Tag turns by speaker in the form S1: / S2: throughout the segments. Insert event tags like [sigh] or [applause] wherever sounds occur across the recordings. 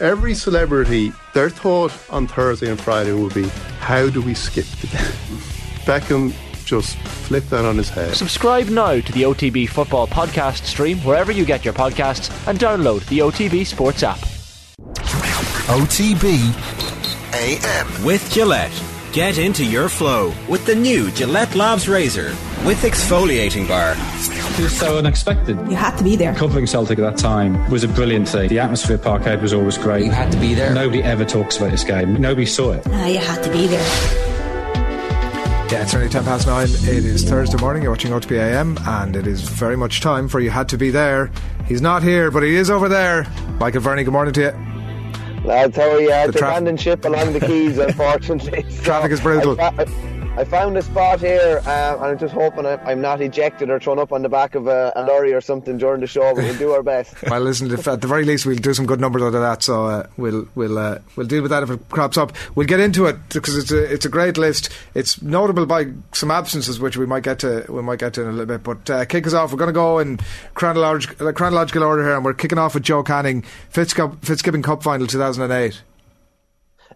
S1: every celebrity, their thought on Thursday and Friday will be, how do we skip the game? [laughs] Beckham just flipped that on his head.
S2: Subscribe now to the OTB Football Podcast stream wherever you get your podcasts and download the OTB Sports app.
S3: OTB AM.
S4: With Gillette. Get into your flow with the new Gillette Labs Razor with exfoliating bar.
S5: It was so unexpected.
S6: You had to be there.
S5: Covering Celtic at that time was a brilliant thing. The atmosphere at Parkhead was always great.
S7: You had to be there.
S5: Nobody ever talks about this game. Nobody saw it.
S6: Ah, you had to be there.
S8: Yeah, it's only 10 past 9. It is Thursday morning. You're watching OTB AM, and it is very much time for You Had to Be There. He's not here, but he is over there. Michael Verney, good morning to you.
S9: Lads, how are you?
S8: The
S9: It's
S8: traf-
S9: abandoned along the quays, unfortunately. So [laughs]
S8: Traffic is brutal.
S9: I, found a spot here, um, and I'm just hoping I, I'm not ejected or thrown up on the back of a, a lorry or something during the show, but we'll do our best. [laughs]
S8: Well, listen, if, at the very least, we'll do some good numbers out of that. So uh, we'll we'll uh, we'll deal with that if it crops up. We'll get into it because it's a it's a great list. It's notable by some absences, which we might get to we might get to in a little bit. But uh, kick us off. We're going to go in chronological, uh, chronological order here, and we're kicking off with Joe Canning, Fitzgibbon Cup final 2008.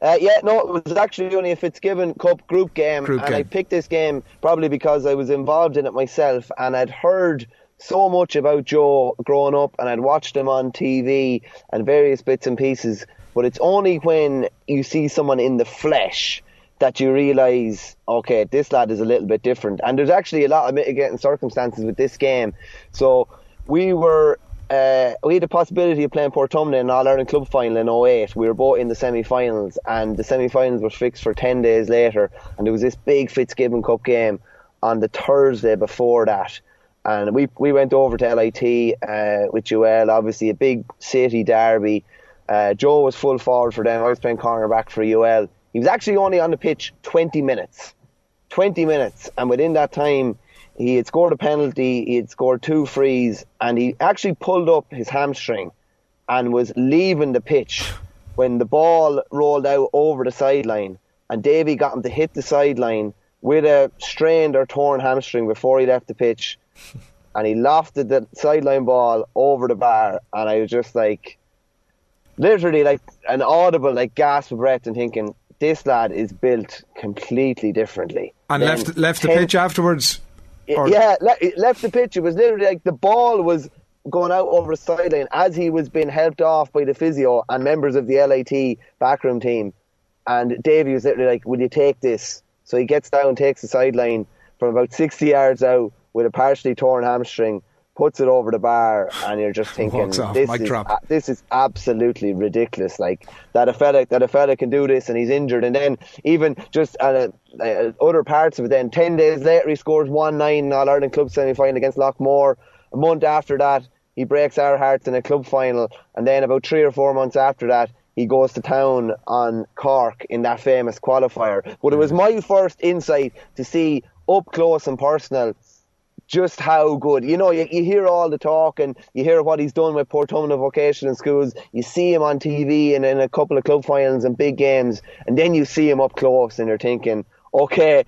S9: Uh, yeah, no, it was actually only a Fitzgibbon Cup group game,
S8: Group
S9: and
S8: game.
S9: I picked this game probably because I was involved in it myself, and I'd heard so much about Joe growing up, and I'd watched him on TV and various bits and pieces. But it's only when you see someone in the flesh that you realise, okay, this lad is a little bit different. And there's actually a lot of mitigating circumstances with this game. So we were uh, we had the possibility of playing Portumna in All Ireland Club final in 08. We were both in the semi finals, and the semi finals were fixed for 10 days later. And there was this big Fitzgibbon Cup game on the Thursday before that. And we, we went over to LIT uh, with Joel, obviously a big city derby. Uh, Joe was full forward for them. I was playing cornerback for UL. He was actually only on the pitch 20 minutes. 20 minutes. And within that time, he had scored a penalty, he had scored two frees, and he actually pulled up his hamstring and was leaving the pitch when the ball rolled out over the sideline. And Davy got him to hit the sideline with a strained or torn hamstring before he left the pitch. And he lofted the sideline ball over the bar. And I was just like, literally like an audible like gasp of breath and thinking, this lad is built completely differently.
S8: And
S9: Then
S8: left left the
S9: 10
S8: pitch afterwards. Or-
S9: yeah, le- it left the pitch. It was literally like the ball was going out over the sideline as he was being helped off by the physio and members of the LIT backroom team. And Davy was literally like, "Will you take this?" So he gets down, takes the sideline from about sixty yards out with a partially torn hamstring, puts it over the bar, and you're just [laughs] thinking, "This is a- this is absolutely ridiculous." Like that a fella that a fella can do this, and he's injured, and then even just uh, uh, other parts of it. Then ten days later, he scores one nine in All Ireland club semi final against Lockmore. A month after that, he breaks our hearts in a club final, and then about three or four months after that. He goes to town on Cork in that famous qualifier. But it was my first insight to see up close and personal just how good. You know, you, you hear all the talk and you hear what he's done with Portumna Vocational Schools. You see him on TV and in a couple of club finals and big games, and then you see him up close and you're thinking, okay,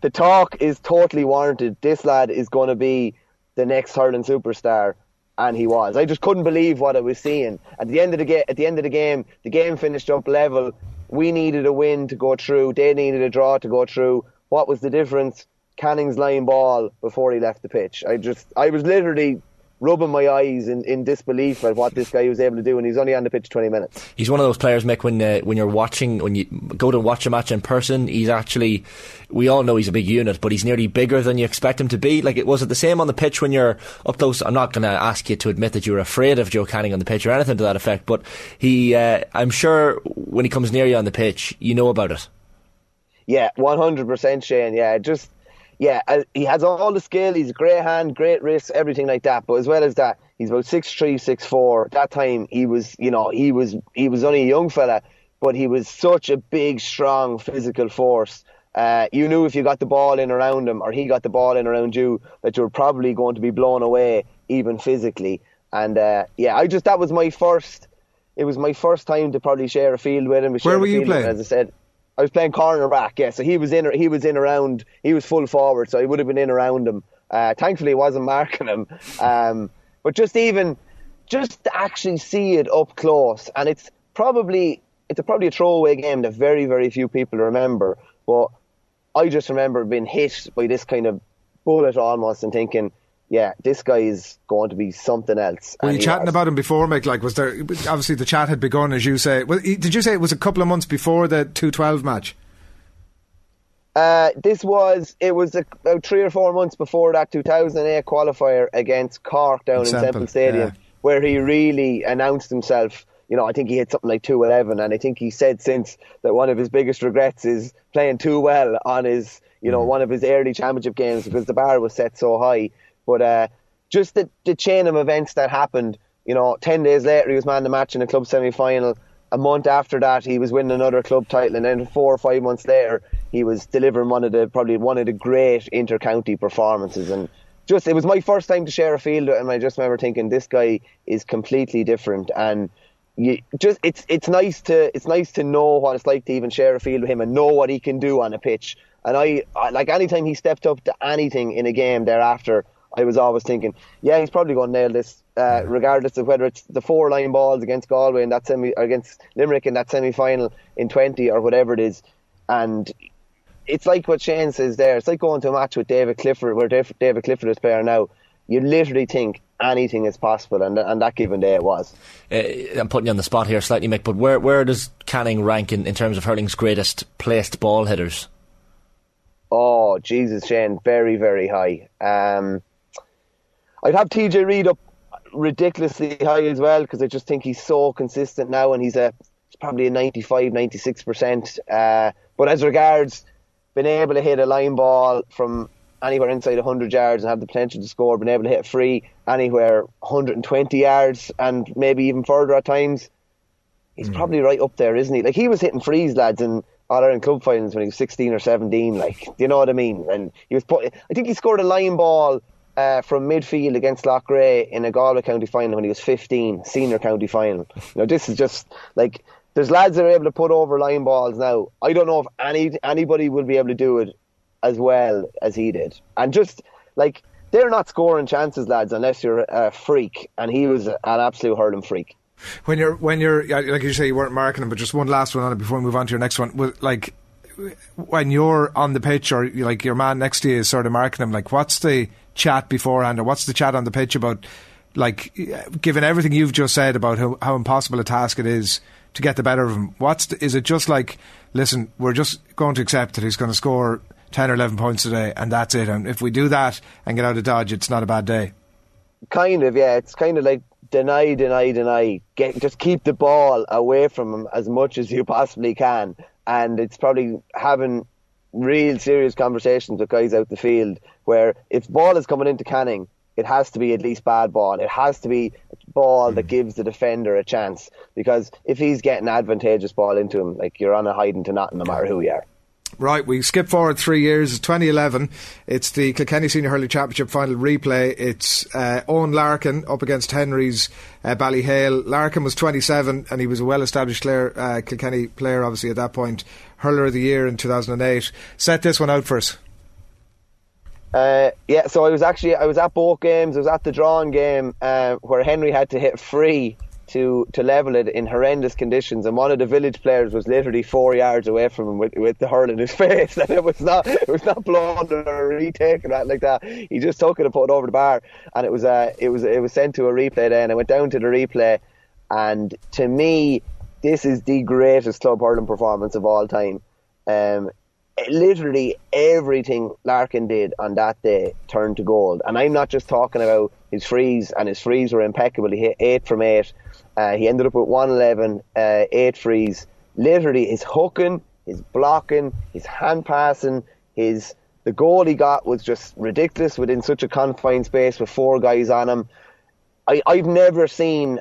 S9: the talk is totally warranted. This lad is going to be the next hurling superstar. And he was. I just couldn't believe what I was seeing. At the end of the game, at the end of the game, the game finished up level. We needed a win to go through. They needed a draw to go through. What was the difference? Canning's line ball before he left the pitch. I just, I was literally rubbing my eyes in, in disbelief at what this guy was able to do, and he's only on the pitch 20 minutes.
S2: He's one of those players, Mick. When uh, when you're watching, when you go to watch a match in person, he's actually. We all know he's a big unit, but he's nearly bigger than you expect him to be. Like it was it the same on the pitch when you're up close. I'm not going to ask you to admit that you were afraid of Joe Canning on the pitch or anything to that effect, but he. Uh, I'm sure when he comes near you on the pitch, you know about it.
S9: Yeah, 100% Shane. Yeah, just, yeah, uh, he has all the skill. He's a great hand, great wrist, everything like that. But as well as that, he's about six three, six four. That time he was, you know, he was he was only a young fella, but he was such a big, strong physical force. Uh, you knew if you got the ball in around him or he got the ball in around you that you were probably going to be blown away, even physically. And uh, yeah, I just that was my first. It was my first time to probably share a field with him.
S8: Where
S9: a
S8: were you
S9: with him,
S8: playing?
S9: As I said, I was playing cornerback. Yeah, so he was in. He was in around. He was full forward, so he would have been in around him. Uh, thankfully, he wasn't marking him. Um, but just even, just to actually see it up close, and it's probably it's a, probably a throwaway game that very very few people remember. But I just remember being hit by this kind of bullet almost and thinking, yeah, this guy is going to be something else.
S8: Were you chatting
S9: was.
S8: about him before, Mick? Like, was there obviously the chat had begun, as you say? Well, did you say it was a couple of months before the two twelve match?
S9: Uh, this was it was a, about three or four months before that 2008 qualifier against Cork down in
S8: Semple,
S9: Semple Stadium,
S8: yeah.
S9: where he really announced himself. You know, I think he hit something like 211, and I think he said since that one of his biggest regrets is playing too well on his, you
S8: Mm.
S9: know, one of his early championship games because the bar was set so high. But uh, just the, the chain of events that happened, you know, 10 days later he was man the match in a club semi final. A month after that, he was winning another club title, and then four or five months later, he was delivering one of the probably one of the great inter-county performances. And just it was my first time to share a field. And I just remember thinking this guy is completely different, and you just it's it's nice to it's nice to know what it's like to even share a field with him and know what he can do on a pitch. And I, I like anytime he stepped up to anything in a game thereafter, I was always thinking, yeah, he's probably going to nail this, uh, regardless of whether it's the four line balls against Galway in that semi or against Limerick in that semi final in twenty or whatever it is. And it's like what Shane says there. It's like going to a match with David Clifford, where David Clifford is player now. You literally think anything is possible, and and that given day it was.
S2: Uh, I'm putting you on the spot here slightly, Mick, but where where does Canning rank in, in terms of hurling's greatest placed ball hitters?
S9: Oh, Jesus, Shane, very, very high. Um, I'd have TJ Reid up ridiculously high as well because I just think he's so consistent now and he's a he's probably a 95, 96%. Uh, but as regards being able to hit a line ball from anywhere inside 100 yards and have the potential to score, being able to hit free anywhere 120 yards and maybe even further at times, he's probably right up there, isn't he? Like he was hitting frees, lads, in All Ireland club finals when he was 16 or 17. Like, do you know what I mean? And he was put. I think he scored a line ball uh, from midfield against Loughrea in a Galway county final when he was 15, senior county final. You know, this is just like there's lads that are able to put over line balls now. I don't know if any anybody will be able to do it as well as he did. And just like they're not scoring chances, lads, unless you're a freak. And he was an absolute hurling freak.
S8: When you're when you're like you say you weren't marking him, but just one last one on it before we move on to your next one. Like when you're on the pitch or like your man next to you is sort of marking him, like what's the chat beforehand or what's the chat on the pitch about? Like given everything you've just said about how, how impossible a task it is to get the better of him, what's the, is it just like listen, we're just going to accept that he's going to score ten or eleven points today, and that's it. And if we do that and get out of dodge, it's not a bad day.
S9: Kind of, yeah. It's kind of like deny, deny, deny. Get just keep the ball away from him as much as you possibly can, and it's probably having real serious conversations with guys out the field where if ball is coming into Canning, it has to be at least bad ball. It has to be ball that hmm. gives the defender a chance because if he's getting advantageous ball into him, like you're on a hiding to nothing no matter who you are.
S8: Right, we skip forward three years. It's 2011. It's the Kilkenny Senior Hurling Championship final replay. It's uh, Eoin Larkin up against Henry's uh, Ballyhale. Larkin was 27 and he was a well established uh, Kilkenny player, obviously, at that point. Hurler of the Year in 2008. Set this one out for us.
S9: Uh, yeah, so I was actually I was at both games. I was at the drawn game uh, where Henry had to hit free to to level it in horrendous conditions, and one of the village players was literally four yards away from him with, with the hurl in his [laughs] face, and it was not it was not blown or retaken or like that. He just took it and put it over the bar, and it was uh, it was it was sent to a replay. Then I went down to the replay, and to me, this is the greatest club hurling performance of all time. Um, literally everything Larkin did on that day turned to gold. And I'm not just talking about his frees, and his frees were impeccable. He hit eight from eight. Uh, he ended up with 111, uh, eight frees. Literally, his hooking, his blocking, his hand passing, his the goal he got was just ridiculous within such a confined space with four guys on him. I, I've never seen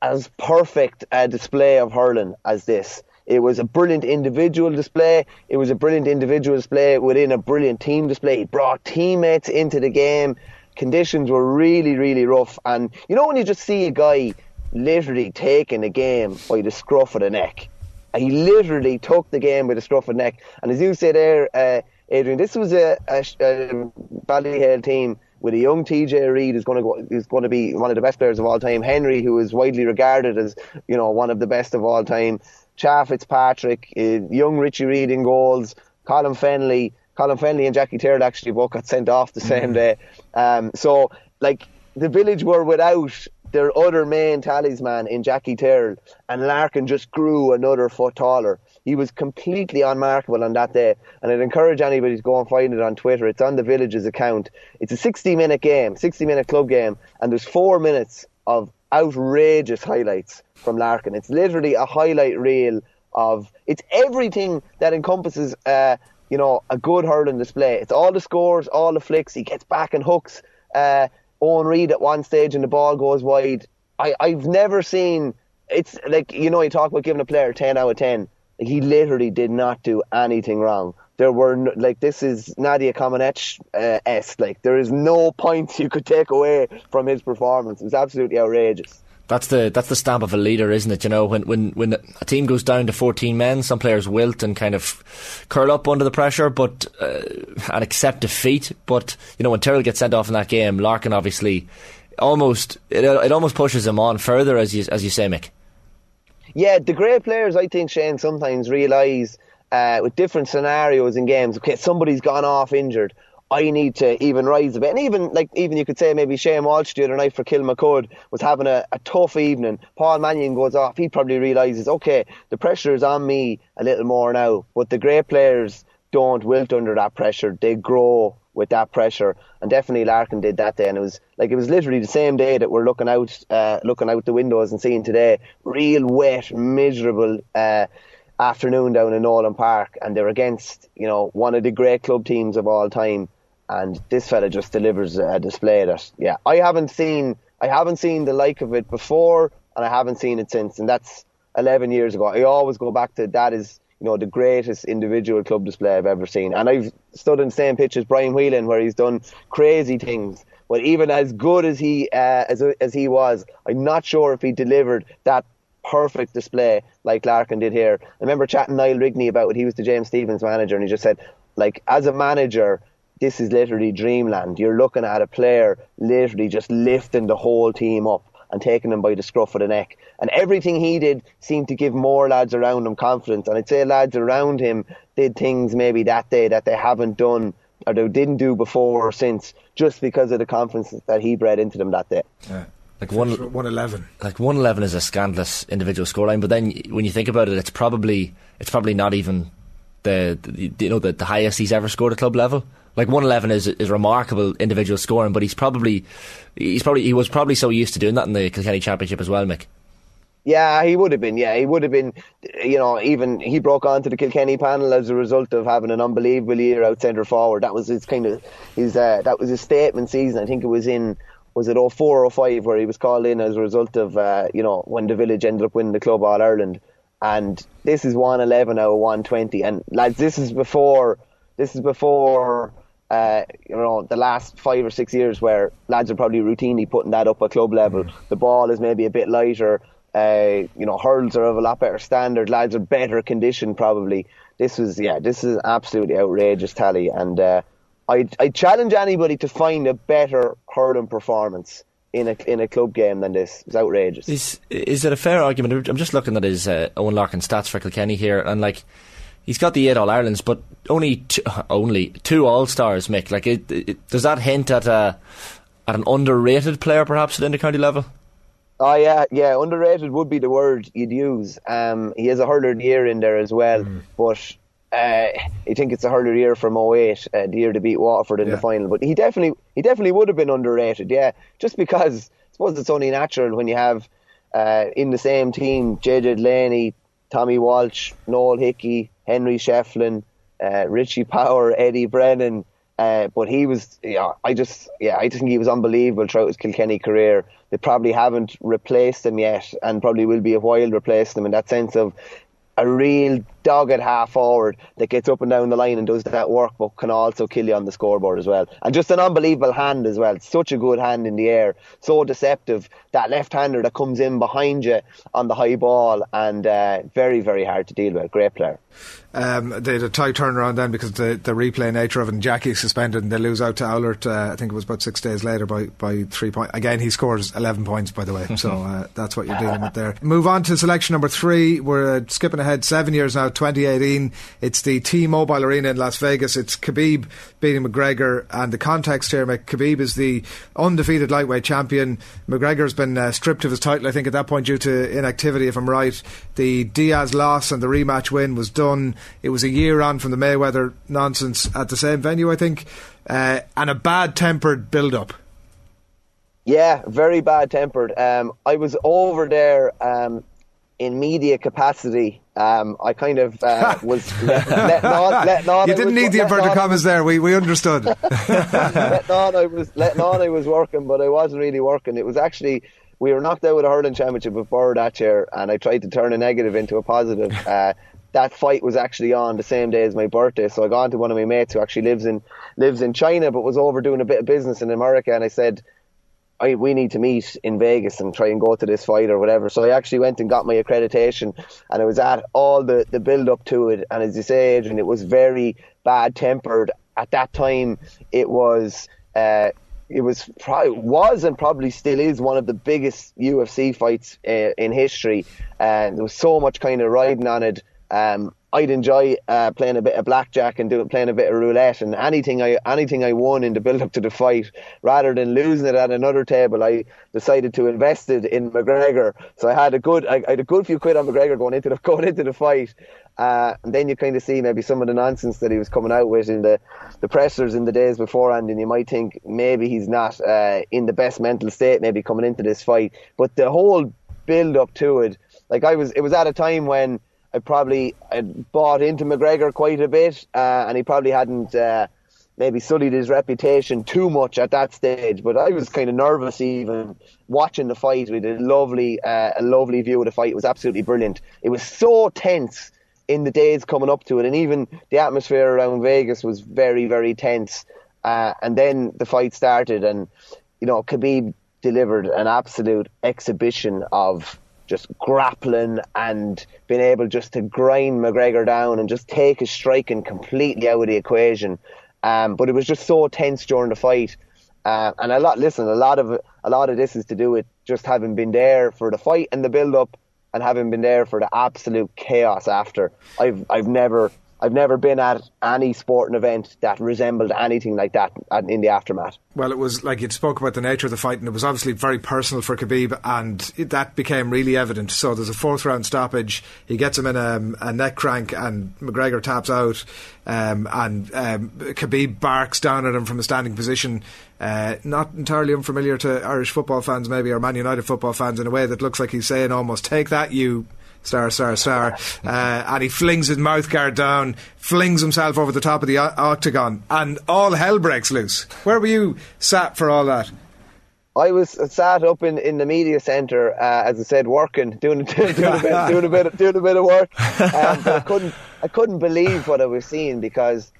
S9: as perfect a display of hurling as this. It was a brilliant individual display. It was a brilliant individual display within a brilliant team display. He brought teammates into the game. Conditions were really, really rough. And you know when you just see a guy literally taking the game by the scruff of the neck? He literally took the game by the scruff of the neck. And as you say there, uh, Adrian, this was a, a, a Ballyhale team with a young TJ Reid who's going to go, who's going to be one of the best players of all time. Henry, who is widely regarded as you know one of the best of all time. Cha Fitzpatrick, uh, young Richie Reid in goals. Colin Fenley, Colin Fennelly and Jackie Tyrrell actually both got sent off the same day. Um, so like the village were without their other main talisman in Jackie Tyrrell, and Larkin just grew another foot taller. He was completely unmarkable on that day, and I'd encourage anybody to go and find it on Twitter. It's on the Village's account. It's a 60 minute game, 60 minute club game, and there's four minutes of outrageous highlights from Larkin. It's literally a highlight reel of it's everything that encompasses, uh, you know, a good hurling display. It's all the scores, all the flicks. He gets back and hooks. Uh, Eoin Reid at one stage and the ball goes wide. I, I've never seen it's like you know you talk about giving a player ten out of ten. He literally did not do anything wrong. There were no, like this is Nadia Comaneci uh, s like there is no [laughs] points you could take away from his performance. It was absolutely outrageous.
S2: That's the that's the stamp of a leader, isn't it? You know, when when when a team goes down to fourteen men, some players wilt and kind of curl up under the pressure, but uh, and accept defeat. But you know, when Tyrrell gets sent off in that game, Larkin obviously almost it, it almost pushes him on further, as you as you say, Mick.
S9: Yeah, the great players, I think Shane sometimes realise uh, with different scenarios in games. Okay, somebody's gone off injured I need to even rise a bit. And even like even you could say maybe Shane Walsh the other night for Kilmacud was having a, a tough evening. Paul Mannion goes off. He probably realises, okay, the pressure is on me a little more now. But the great players don't wilt under that pressure. They grow with that pressure. And definitely Larkin did that day. And it was like it was literally the same day that we're looking out uh, looking out the windows and seeing today. Real wet, miserable uh, afternoon down in Nolan Park and they're against, you know, one of the great club teams of all time and this fella just delivers a display that yeah I haven't seen I haven't seen the like of it before and I haven't seen it since and that's 11 years ago. I always go back to that is you know the greatest individual club display I've ever seen and I've stood in the same pitch as Brian Whelahan where he's done crazy things but even as good as he uh, as, as he was I'm not sure if he delivered that perfect display like Larkin did here. I remember chatting Niall Rigney about it. He was the James Stephens manager and he just said like as a manager this is literally dreamland. You're looking at a player literally just lifting the whole team up and taking them by the scruff of the neck. And everything he did seemed to give more lads around him confidence. And I'd say lads around him did things maybe that day that they haven't done or they didn't do before or since, just because of the confidence that he bred into them that day.
S8: Yeah.
S2: Like one,
S8: one eleven.
S2: Like one eleven is a scandalous individual scoreline, but then when you think about it, it's probably it's probably not even the, the you know the, the highest he's ever scored at club level. Like 111 is is remarkable individual scoring, but he's probably he's probably he was probably so used to doing that in the Kilkenny Championship as well, Mick.
S9: Yeah, he would have been. Yeah, he would have been. You know, even he broke onto the Kilkenny panel as a result of having an unbelievable year out centre forward. That was his kind of his uh, that was his statement season. I think it was in was it 04 or 05 where he was called in as a result of uh, you know when the village ended up winning the club all Ireland. And this is 111 out of 120. And lads, this is before this is before uh, you know, the last five or six years where lads are probably routinely putting that up at club level. Mm. The ball is maybe a bit lighter. Uh, you know, hurls are of a lot better standard. Lads are better conditioned probably. This was, yeah, this is absolutely outrageous tally. And uh, I I challenge anybody to find a better hurling performance in a in a club game than this. It's outrageous.
S2: Is is it a fair argument? I'm just looking at his uh, Eoin Larkin stats for Kilkenny here, and like he's got the eight All Irelands, but only two, [laughs] only two All Stars. Mick, like, it, it, does that hint at a at an underrated player, perhaps at intercounty level?
S9: Oh yeah, yeah. Underrated would be the word you'd use. Um, he has a hurler year in there as well, mm. but uh, I think it's a harder year from 08, uh, the year to beat Waterford in yeah. the final. But he definitely, he definitely would have been underrated. Yeah, just because I suppose it's only natural when you have uh, in the same team JJ Delaney, Tommy Walsh, Noel Hickey, Henry Shefflin, uh, Richie Power, Eddie Brennan. Uh, but he was, yeah, I just, yeah, I just think he was unbelievable throughout his Kilkenny career. They probably haven't replaced him yet, and probably will be a while replacing him in that sense of a real dogged half forward that gets up and down the line and does that work, but can also kill you on the scoreboard as well. And just an unbelievable hand as well. Such a good hand in the air, so deceptive. That left hander that comes in behind you on the high ball, and uh, very, very hard to deal with. Great player.
S8: Um, they had a tight turnaround then because the, the replay nature of it. And Jackie suspended and they lose out to Oulart. Uh, I think it was about six days later by, by three points. Again, he scores 11 points, by the way. [laughs] So uh, that's what you're dealing with there. Move on to selection number three. We're uh, skipping ahead seven years now, 2018. It's the T Mobile Arena in Las Vegas. It's Khabib beating McGregor. And the context here, Khabib is the undefeated lightweight champion. McGregor's been uh, stripped of his title, I think, at that point due to inactivity, if I'm right. The Diaz loss and the rematch win was done. It was a year on from the Mayweather nonsense at the same venue, I think, uh, and a bad tempered build up.
S9: Yeah, very bad tempered. Um, I was over there um, in media capacity. Um, I kind of uh, was letting on. Letting on
S8: you didn't
S9: was,
S8: need the inverted commas there. We we understood. [laughs]
S9: letting on, I was letting on. I was working, but I wasn't really working. It was actually we were knocked out with a hurling championship before that year, and I tried to turn a negative into a positive. [laughs] Uh, that fight was actually on the same day as my birthday. So I got to one of my mates who actually lives in lives in China but was over doing a bit of business in America and I said I, we need to meet in Vegas and try and go to this fight or whatever. So I actually went and got my accreditation and I was at all the, the build up to it. And as you say, Adrian, it was very bad tempered. At that time, it was, uh, it was probably was and probably still is one of the biggest UFC fights uh, in history. And there was so much kind of riding on it. Um, I'd enjoy uh, playing a bit of blackjack and doing playing a bit of roulette and anything I anything I won in the build up to the fight, rather than losing it at another table, I decided to invest it in McGregor. So I had a good I, I had a good few quid on McGregor going into the [laughs] going into the fight. Uh, and then you kind of see maybe some of the nonsense that he was coming out with in the, the pressers in the days beforehand, and you might think maybe he's not uh, in the best mental state, maybe coming into this fight. But the whole build up to it, like I was, it was at a time when I probably had bought into McGregor quite a bit, uh, and he probably hadn't uh, maybe sullied his reputation too much at that stage. But I was kind of nervous even watching the fight. We a lovely, uh, a lovely view of the fight. It was absolutely brilliant. It was so tense in the days coming up to it, and even the atmosphere around Vegas was very, very tense. Uh, and then the fight started, and you know, Khabib delivered an absolute exhibition of just grappling and being able just to grind McGregor down and just take his striking completely out of the equation. Um, but it was just so tense during the fight. Uh, and a lot, listen, a lot of a lot of this is to do with just having been there for the fight and the build up, and having been there for the absolute chaos after. I've I've never I've never been at any sporting event that resembled anything like that in the aftermath.
S8: Well, it was like you'd spoke about the nature of the fight, and it was obviously very personal for Khabib, and that became really evident. So there's a fourth round stoppage. He gets him in a, a neck crank, and McGregor taps out, um, and um, Khabib barks down at him from a standing position. Uh, not entirely unfamiliar to Irish football fans, maybe, or Man United football fans, in a way that looks like he's saying almost, "Take that, you." Star, star, star. Uh, and he flings his mouthguard down, flings himself over the top of the o- octagon, and all hell breaks loose. Where were you sat for all that?
S9: I was sat up in, in the media centre, uh, as I said, working, doing, [laughs] doing, doing, a, bit, [laughs] doing, a, bit, doing a bit of work. Um, I couldn't I couldn't believe what I was seeing because,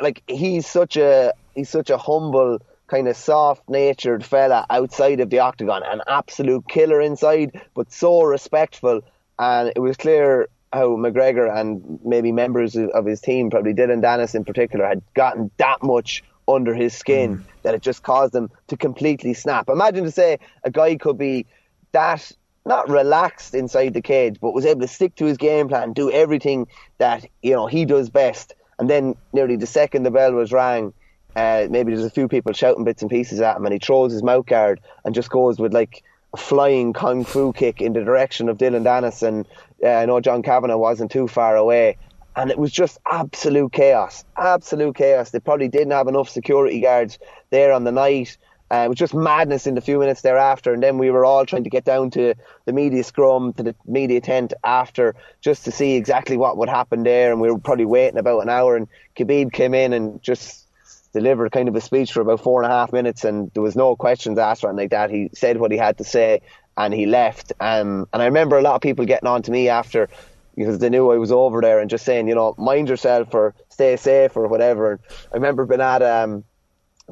S9: like, he's such a he's such a humble kind of soft natured fella outside of the octagon, an absolute killer inside, but so respectful and it was clear how McGregor and maybe members of his team, probably Dillon Danis in particular, had gotten that much under his skin mm. that it just caused them to completely snap. Imagine to say a guy could be that not relaxed inside the cage, but was able to stick to his game plan, do everything that you know he does best, and then nearly the second the bell was rang. Uh, maybe there's a few people shouting bits and pieces at him, and he throws his mouth guard and just goes with like flying kung fu kick in the direction of Dillon Danis, and uh, I know John Kavanagh wasn't too far away. And it was just absolute chaos, absolute chaos. They probably didn't have enough security guards there on the night. Uh, it was just madness in the few minutes thereafter, and then we were all trying to get down to the media scrum, to the media tent after, just to see exactly what would happen there. And we were probably waiting about an hour, and Khabib came in and just delivered kind of a speech for about four and a half minutes, and there was no questions asked or anything like that. He said what he had to say, and he left. Um, and I remember a lot of people getting on to me after because they knew I was over there and just saying, you know, mind yourself or stay safe or whatever. And I remember being at um,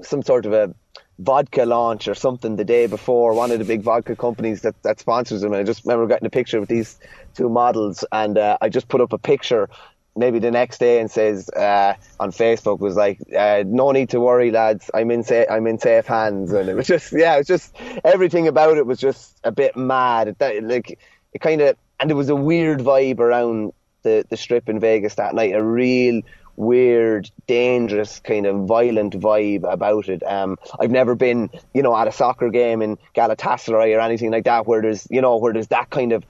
S9: some sort of a vodka launch or something the day before, one of the big vodka companies that, that sponsors them. And I just remember getting a picture with these two models and uh, I just put up a picture maybe the next day and says uh, on Facebook was like, uh, "No need to worry, lads. I'm in sa- I'm in safe hands." And it was just, yeah, it was just everything about it was just a bit mad. That, like it kind of, and there was a weird vibe around the the strip in Vegas that night. A real weird, dangerous, kind of violent vibe about it. Um, I've never been, you know, at a soccer game in Galatasaray or anything like that where there's, you know, where there's that kind of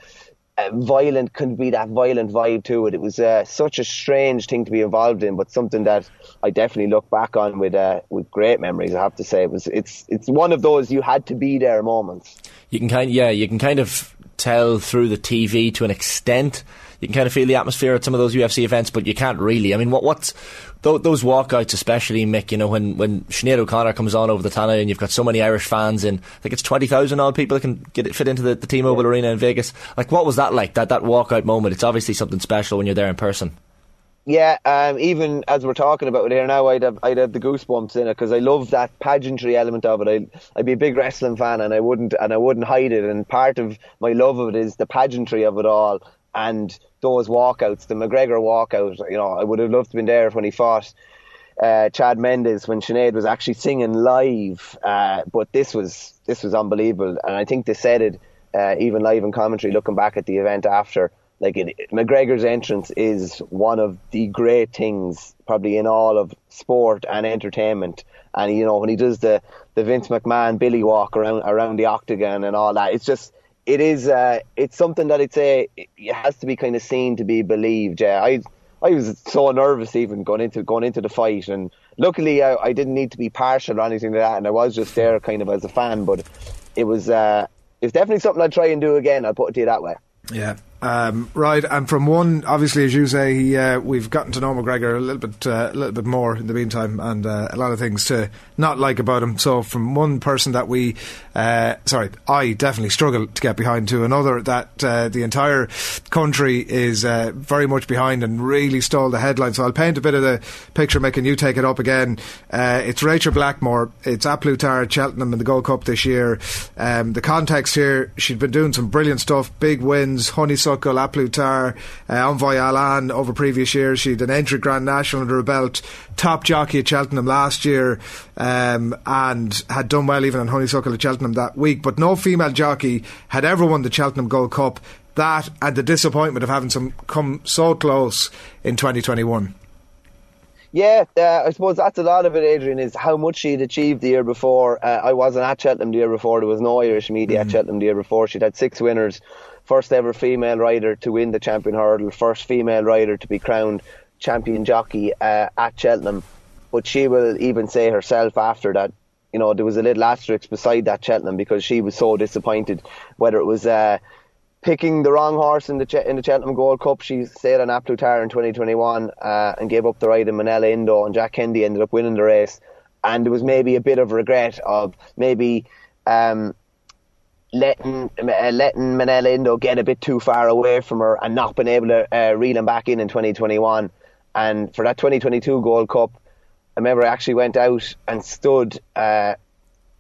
S9: uh, violent could be that violent vibe to it. It was uh, such a strange thing to be involved in, but something that I definitely look back on with uh, with great memories. I have to say, it was it's it's one of those you had to be there moments.
S2: You can kind, yeah, you can kind of tell through the TV to an extent you can kind of feel the atmosphere at some of those UFC events, but you can't really. I mean, what what's th- those walkouts, especially Mick? You know, when when Sinead O'Connor comes on over the Tannoy, and you've got so many Irish fans, and I think it's twenty thousand odd people that can get it fit into the, the T-Mobile. Arena in Vegas. Like, what was that like? That that walkout moment? It's obviously something special when you're there in person.
S9: Yeah, um, even as we're talking about it here now, I'd have I'd have the goosebumps in it because I love that pageantry element of it. I'd, I'd be a big wrestling fan, and I wouldn't and I wouldn't hide it. And part of my love of it is the pageantry of it all, and those walkouts, the McGregor walkout, you know, I would have loved to been there when he fought uh, Chad Mendes when Sinead was actually singing live. Uh, but this was this was unbelievable, and I think they said it uh, even live in commentary, looking back at the event after. Like it, McGregor's entrance is one of the great things, probably in all of sport and entertainment. And you know when he does the the Vince McMahon Billy walk around around the octagon and all that, it's just it is uh, it's something that I'd say it has to be kind of seen to be believed. Yeah, I I was so nervous even going into going into the fight, and luckily I, I didn't need to be partial or anything like that, and I was just there kind of as a fan. But it was uh, it's definitely something I'd try and do again. I'll put it to you that way.
S8: Yeah, um, right, and from one, obviously, as you say, uh, we've gotten to know McGregor a little bit, uh, a little bit more in the meantime, and uh, a lot of things to not like about him. So, from one person that we, uh, sorry, I definitely struggle to get behind, to another that uh, the entire country is uh, very much behind and really stole the headline. So, I'll paint a bit of the picture, making you take it up again. it's Rachel Blackmore. It's A Plus Cheltenham in the Gold Cup this year. Um, the context here, she'd been doing some brilliant stuff, big wins, honeysuckle A Plus Tard, uh, Envoi Allen over previous years. She'd an Aintree Grand National under her belt, top jockey at Cheltenham last year, um, and had done well even on Honeysuckle at Cheltenham that week. But no female jockey had ever won the Cheltenham Gold Cup. That and the disappointment of having some come so close in 2021.
S9: Yeah, uh, I suppose that's a lot of it, Adrian, is how much she'd achieved the year before. Uh, I wasn't at Cheltenham the year before. There was no Irish media mm. at Cheltenham the year before. She'd had six winners first ever female rider to win the champion hurdle, first female rider to be crowned champion jockey uh, at Cheltenham. But she will even say herself after that, you know, there was a little asterisk beside that Cheltenham because she was so disappointed. Whether it was uh, picking the wrong horse in the Ch- in the Cheltenham Gold Cup, she stayed on A Plus Tard in 2021 uh, and gave up the ride in Minella Indo, and Jack Kennedy ended up winning the race. And there was maybe a bit of regret of maybe um, letting uh, letting Minella Indo get a bit too far away from her and not being able to uh, reel him back in in 2021. And for that 2022 Gold Cup, I remember I actually went out and stood uh,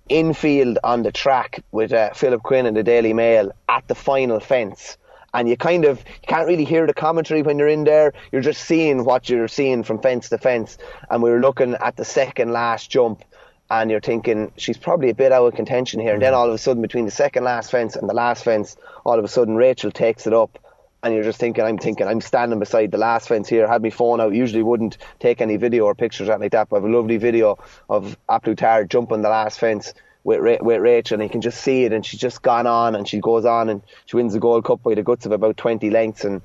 S9: infield on the track with uh, Philip Quinn in the Daily Mail at the final fence. And you kind of you can't really hear the commentary when you're in there. You're just seeing what you're seeing from fence to fence. And we were looking at the second last jump and you're thinking she's probably a bit out of contention here. And then mm. all of a sudden, between the second last fence and the last fence, all of a sudden Rachel takes it up, and you're just thinking, I'm thinking, I'm standing beside the last fence here. Had my phone out, usually wouldn't take any video or pictures or anything like that. But I have a lovely video of A Plus jumping the last fence with with Rachel, and you can just see it. And she's just gone on, and she goes on, and she wins the Gold Cup by the guts of about 20 lengths, and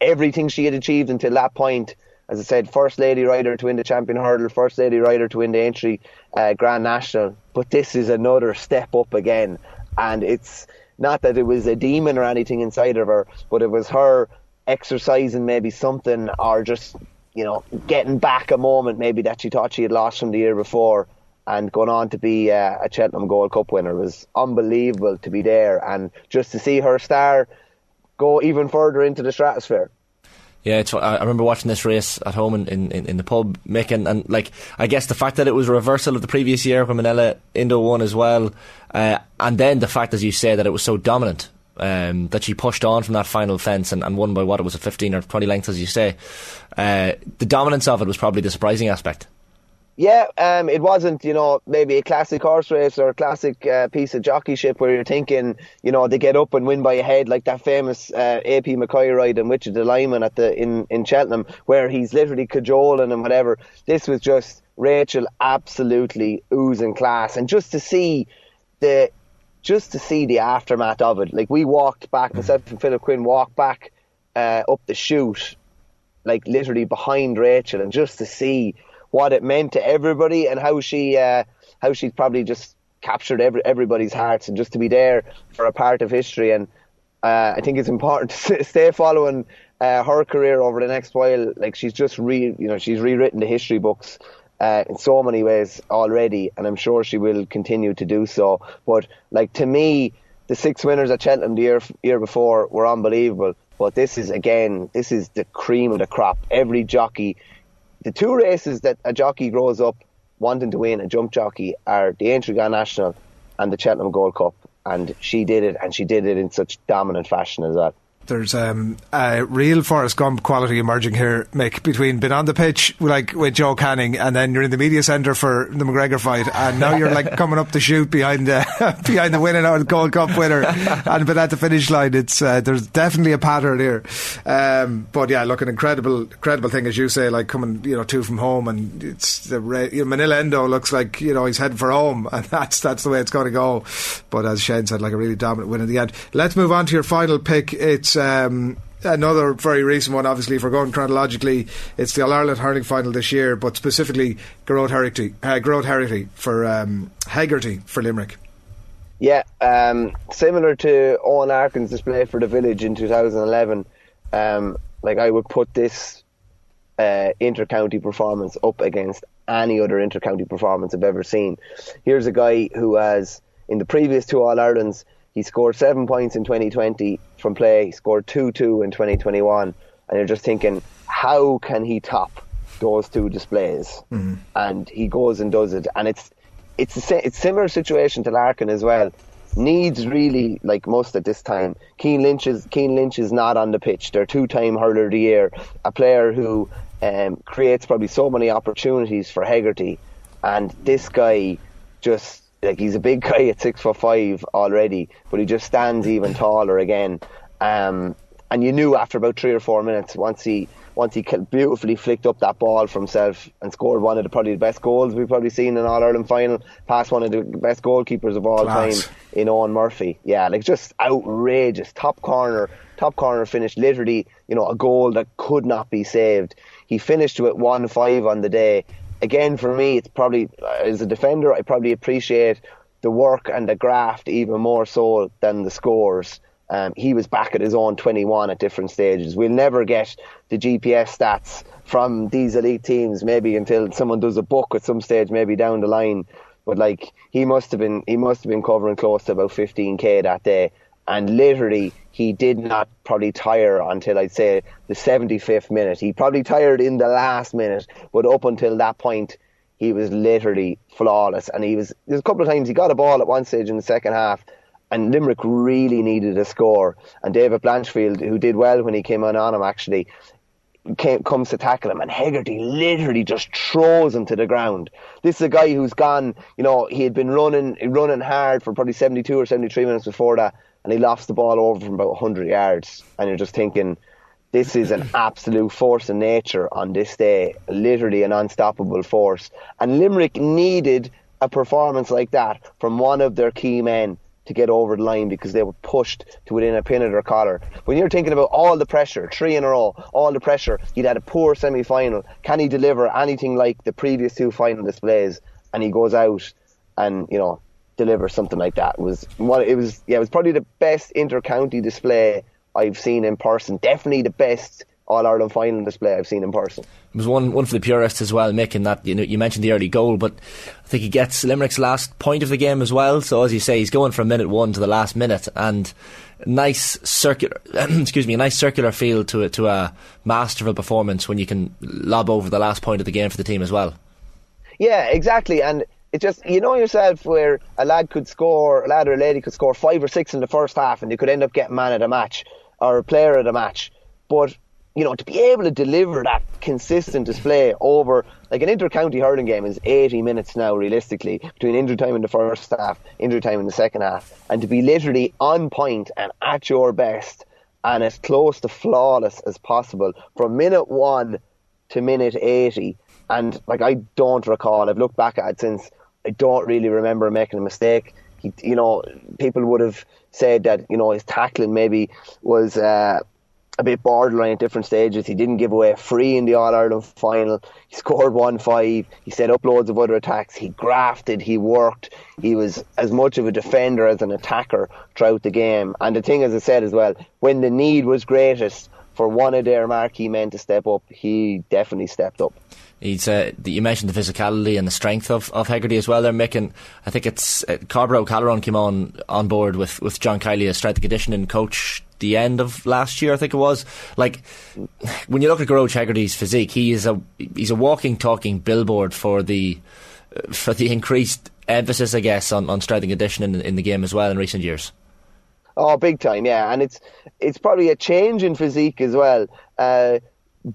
S9: everything she had achieved until that point as I said, first lady rider to win the champion hurdle, first lady rider to win the Aintree uh, Grand National. But this is another step up again, and it's not that it was a demon or anything inside of her, but it was her exercising maybe something or just you know getting back a moment maybe that she thought she had lost from the year before and going on to be uh, a Cheltenham Gold Cup winner it was unbelievable to be there. And just to see her star go even further into the stratosphere
S2: Yeah, it's, I remember watching this race at home in, in, in the pub, Mick, and, like I guess the fact that it was a reversal of the previous year when Minella Indo won as well, uh, and then the fact, as you say, that it was so dominant. Um, that she pushed on from that final fence and, and won by what it was a 15 or 20 lengths, as you say. Uh, the dominance of it was probably the surprising aspect.
S9: Yeah, um, it wasn't, you know, maybe a classic horse race or a classic uh, piece of jockeyship where you're thinking, you know, they get up and win by a head like that famous uh, AP McCoy ride in Wichita Lineman at the in, in Cheltenham where he's literally cajoling and whatever. This was just Rachel absolutely oozing class, and just to see the just to see the aftermath of it. Like we walked back, myself and Philip Quinn walked back uh, up the chute, like literally behind Rachel, and just to see what it meant to everybody and how she uh, how she probably just captured every, everybody's hearts and just to be there for a part of history. And uh, I think it's important [laughs] to stay following uh, her career over the next while. Like she's just re you know she's rewritten the history books uh, in so many ways already and I'm sure she will continue to do so. But like to me the six winners at Cheltenham the year year before were unbelievable. But this is again this is the cream of the crop. Every jockey the two races that a jockey grows up wanting to win, a jump jockey, are the Aintree National and the Cheltenham Gold Cup. And she did it, and she did it in such dominant fashion as well
S8: there's um, a real Forrest Gump quality emerging here, Mick, between being on the pitch like with Joe Canning and then you're in the media centre for the McGregor fight and now you're like [laughs] coming up the chute behind the [laughs] behind the winning out Gold Cup winner and but at the finish line it's uh, there's definitely a pattern here. Um, but yeah, look, an incredible incredible thing as you say, like coming you know two from home and it's the you know, Minella Indo looks like you know he's heading for home [laughs] and that's that's the way it's going to go. But as Shane said, like a really dominant win in the end. Let's move on to your final pick. It's um, another very recent one, obviously, if we're going chronologically, it's the All Ireland hurling final this year, but specifically Gearóid Hegarty, uh, for um, Hegarty for Limerick.
S9: Yeah, um, similar to Eoin Larkin's display for the village in 2011. Um, like I would put this uh, inter-county performance up against any other inter-county performance I've ever seen. Here's a guy who has, in the previous two All Irelands, he scored seven points in 2020 from play. He scored 2 2 in 2021. And you're just thinking, how can he top those two displays? Mm-hmm. And he goes and does it. And it's it's a it's similar situation to Larkin as well. Needs really like most at this time. Cian Lynch is Cian Lynch is not on the pitch. They're two time hurler of the year, a player who um, creates probably so many opportunities for Hegarty, and this guy just like he's a big guy at six foot five already, but he just stands even taller again. Um, and you knew after about three or four minutes, once he once he beautifully flicked up that ball for himself and scored one of the probably the best goals we've probably seen in All Ireland final, past one of the best goalkeepers of all Class. time in Eoin Murphy. Yeah, like just outrageous top corner, top corner finish, literally, you know, a goal that could not be saved. He finished with one five on the day, again, for me, it's probably as a defender, I probably appreciate the work and the graft even more so than the scores. Um, he was back at his own 21 at different stages. We'll never get the GPS stats from these elite teams, maybe until someone does a book at some stage, maybe down the line. But like he must have been, he must have been covering close to about 15k that day, and literally he did not probably tire until I'd say the 75th minute. He probably tired in the last minute, but up until that point, he was literally flawless. And he was there's a couple of times he got a ball at one stage in the second half, and Limerick really needed a score. And David Blanchfield, who did well when he came on on him, actually came, comes to tackle him, and Hegarty literally just throws him to the ground. This is a guy who's gone. You know, he had been running running hard for probably 72 or 73 minutes before that and he lofts the ball over from about 100 yards, and you're just thinking, this is an absolute force of nature on this day, literally an unstoppable force. And Limerick needed a performance like that from one of their key men to get over the line because they were pushed to within a pin of their collar. When you're thinking about all the pressure, three in a row, all the pressure, he'd had a poor semi final. Can he deliver anything like the previous two final displays? And he goes out and, you know, deliver something like that. It was what it was. Yeah, it was probably the best inter-county display I've seen in person. Definitely the best All Ireland final display I've seen in person.
S2: It was one one for the purists as well, making that you know you mentioned the early goal, but I think he gets Limerick's last point of the game as well. So as you say, he's going from minute one to the last minute, and nice circular [clears throat] excuse me, a nice circular feel to it to a masterful performance when you can lob over the last point of the game for the team as well.
S9: Yeah, exactly, and it just you know yourself where a lad could score, a lad or a lady could score five or six in the first half, and you could end up getting man of the match or player of the match, but you know, to be able to deliver that consistent display over like an inter-county hurling game is 80 minutes now realistically between injury time in the first half, injury time in the second half, and to be literally on point and at your best and as close to flawless as possible from minute one to minute 80. And like I don't recall, I've looked back at it since. I don't really remember making a mistake. He, you know, people would have said that you know his tackling maybe was. Uh, a bit borderline at different stages. He didn't give away a free in the All Ireland final. He scored one five. He set up loads of other attacks. He grafted. He worked. He was as much of a defender as an attacker throughout the game. And the thing, as I said as well, when the need was greatest for one of their marquee men to step up, he definitely stepped up.
S2: He's uh, you mentioned the physicality and the strength of, of Hegarty as well. They're making, I think it's uh, Carborough O'Callaghan came on on board with, with John Kiely as strength and conditioning coach the end of last year, I think it was. Like when you look at Gearóid Hegarty's physique, he is a he's a walking, talking billboard for the uh, for the increased emphasis, I guess, on, on strength and conditioning in, in the game as well in recent years.
S9: Oh, big time, yeah, and it's it's probably a change in physique as well. Uh,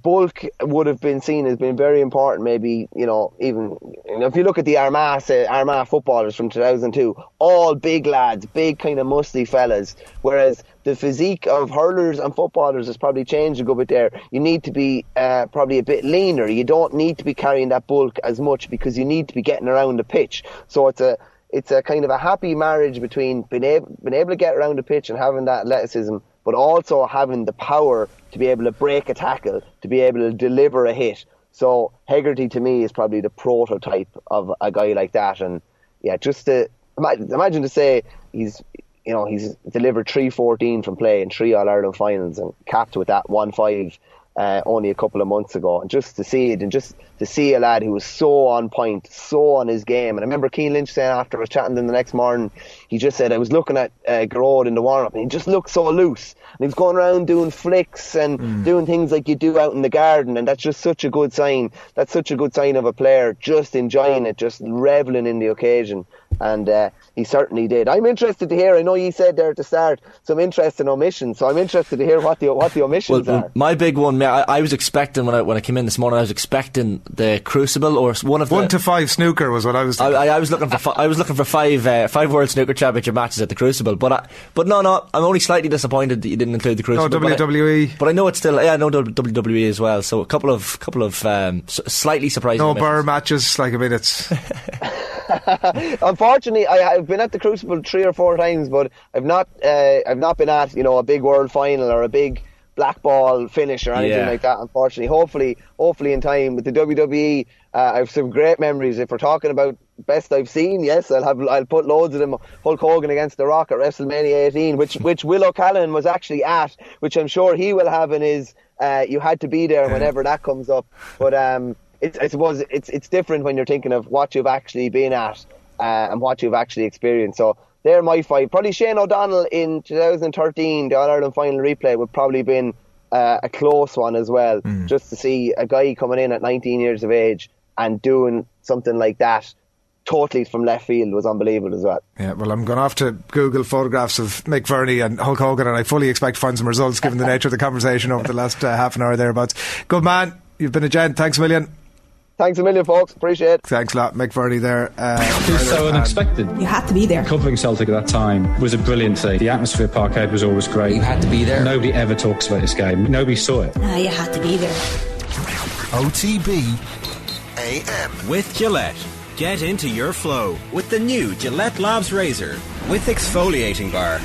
S9: bulk would have been seen as being very important. Maybe you know, even you know, if you look at the Armagh uh, Armagh footballers from 2002, all big lads, big kind of musty fellas. Whereas the physique of hurlers and footballers has probably changed a good bit there. You need to be uh, probably a bit leaner. You don't need to be carrying that bulk as much because you need to be getting around the pitch. So it's a it's a kind of a happy marriage between being able, being able to get around the pitch and having that athleticism but also having the power to be able to break a tackle, to be able to deliver a hit. So Hegarty to me is probably the prototype of a guy like that. And yeah, just to imagine, imagine to say he's you know he's delivered three fourteen from play in three All Ireland finals and capped with that one five uh, only a couple of months ago. And just to see it and just to see a lad who was so on point, so on his game. And I remember Cian Lynch saying after I was chatting to him the next morning, he just said, I was looking at uh, Gearóid in the warm up and he just looked so loose. And he was going around doing flicks and mm. doing things like you do out in the garden. And that's just such a good sign. That's such a good sign of a player just enjoying it, just reveling in the occasion and uh, he certainly did. I'm interested to hear. I know you said there at the start some interesting omissions, so I'm interested to hear what the what the omissions
S2: well,
S9: are.
S2: My big one, I, I, was expecting when I when I came in this morning, I was expecting the Crucible or one of
S8: one
S2: the,
S8: to five snooker was what I was.
S2: I, I, I, was looking for fi- I was looking for five uh, five World Snooker Championship matches at the Crucible, but I, but no, no, I'm only slightly disappointed that you didn't include the Crucible.
S8: No WWE,
S2: but I, but I know it's still yeah, I know WWE as well. So a couple of couple of um, slightly surprising.
S8: No bar matches, like a mean, it's. [laughs] [laughs]
S9: Unfortunately, I, have been at the Crucible three or four times, but I've not uh, I've not been at you know a big World Final or a big black ball finish or anything yeah. like that. Unfortunately, hopefully, hopefully in time with the WWE, uh, I have some great memories. If we're talking about best I've seen, yes, I'll have I'll put loads of them. Hulk Hogan against The Rock at WrestleMania 18, which [laughs] which Will O'Callaghan was actually at, which I'm sure he will have in his. Uh, you had to be there whenever that comes up, but um, it's, I suppose it's it's different when you're thinking of what you've actually been at uh, and what you've actually experienced. So they're my five. Probably Shane O'Donnell in 2013, the All Ireland final replay would probably been uh, a close one as well. Mm. Just to see a guy coming in at 19 years of age and doing something like that totally from left field was unbelievable as well.
S8: Yeah, well, I'm going to have to Google photographs of Mick Verney and Hulk Hogan, and I fully expect to find some results given the [laughs] nature of the conversation over the last uh, half an hour thereabouts. Good man, you've been a gent. Thanks a million.
S9: Thanks a million, folks. Appreciate it.
S8: Thanks a lot, Mick Verney there. Uh,
S5: it was so unexpected.
S6: You had to be there.
S5: Covering Celtic at that time was a brilliant thing. The atmosphere at Parkhead was always great.
S6: You had to be there.
S5: Nobody ever talks about this game. Nobody saw it.
S6: Uh, you had to be there.
S3: OTB AM.
S4: With Gillette. Get into your flow with the new Gillette Labs Razor with exfoliating bar.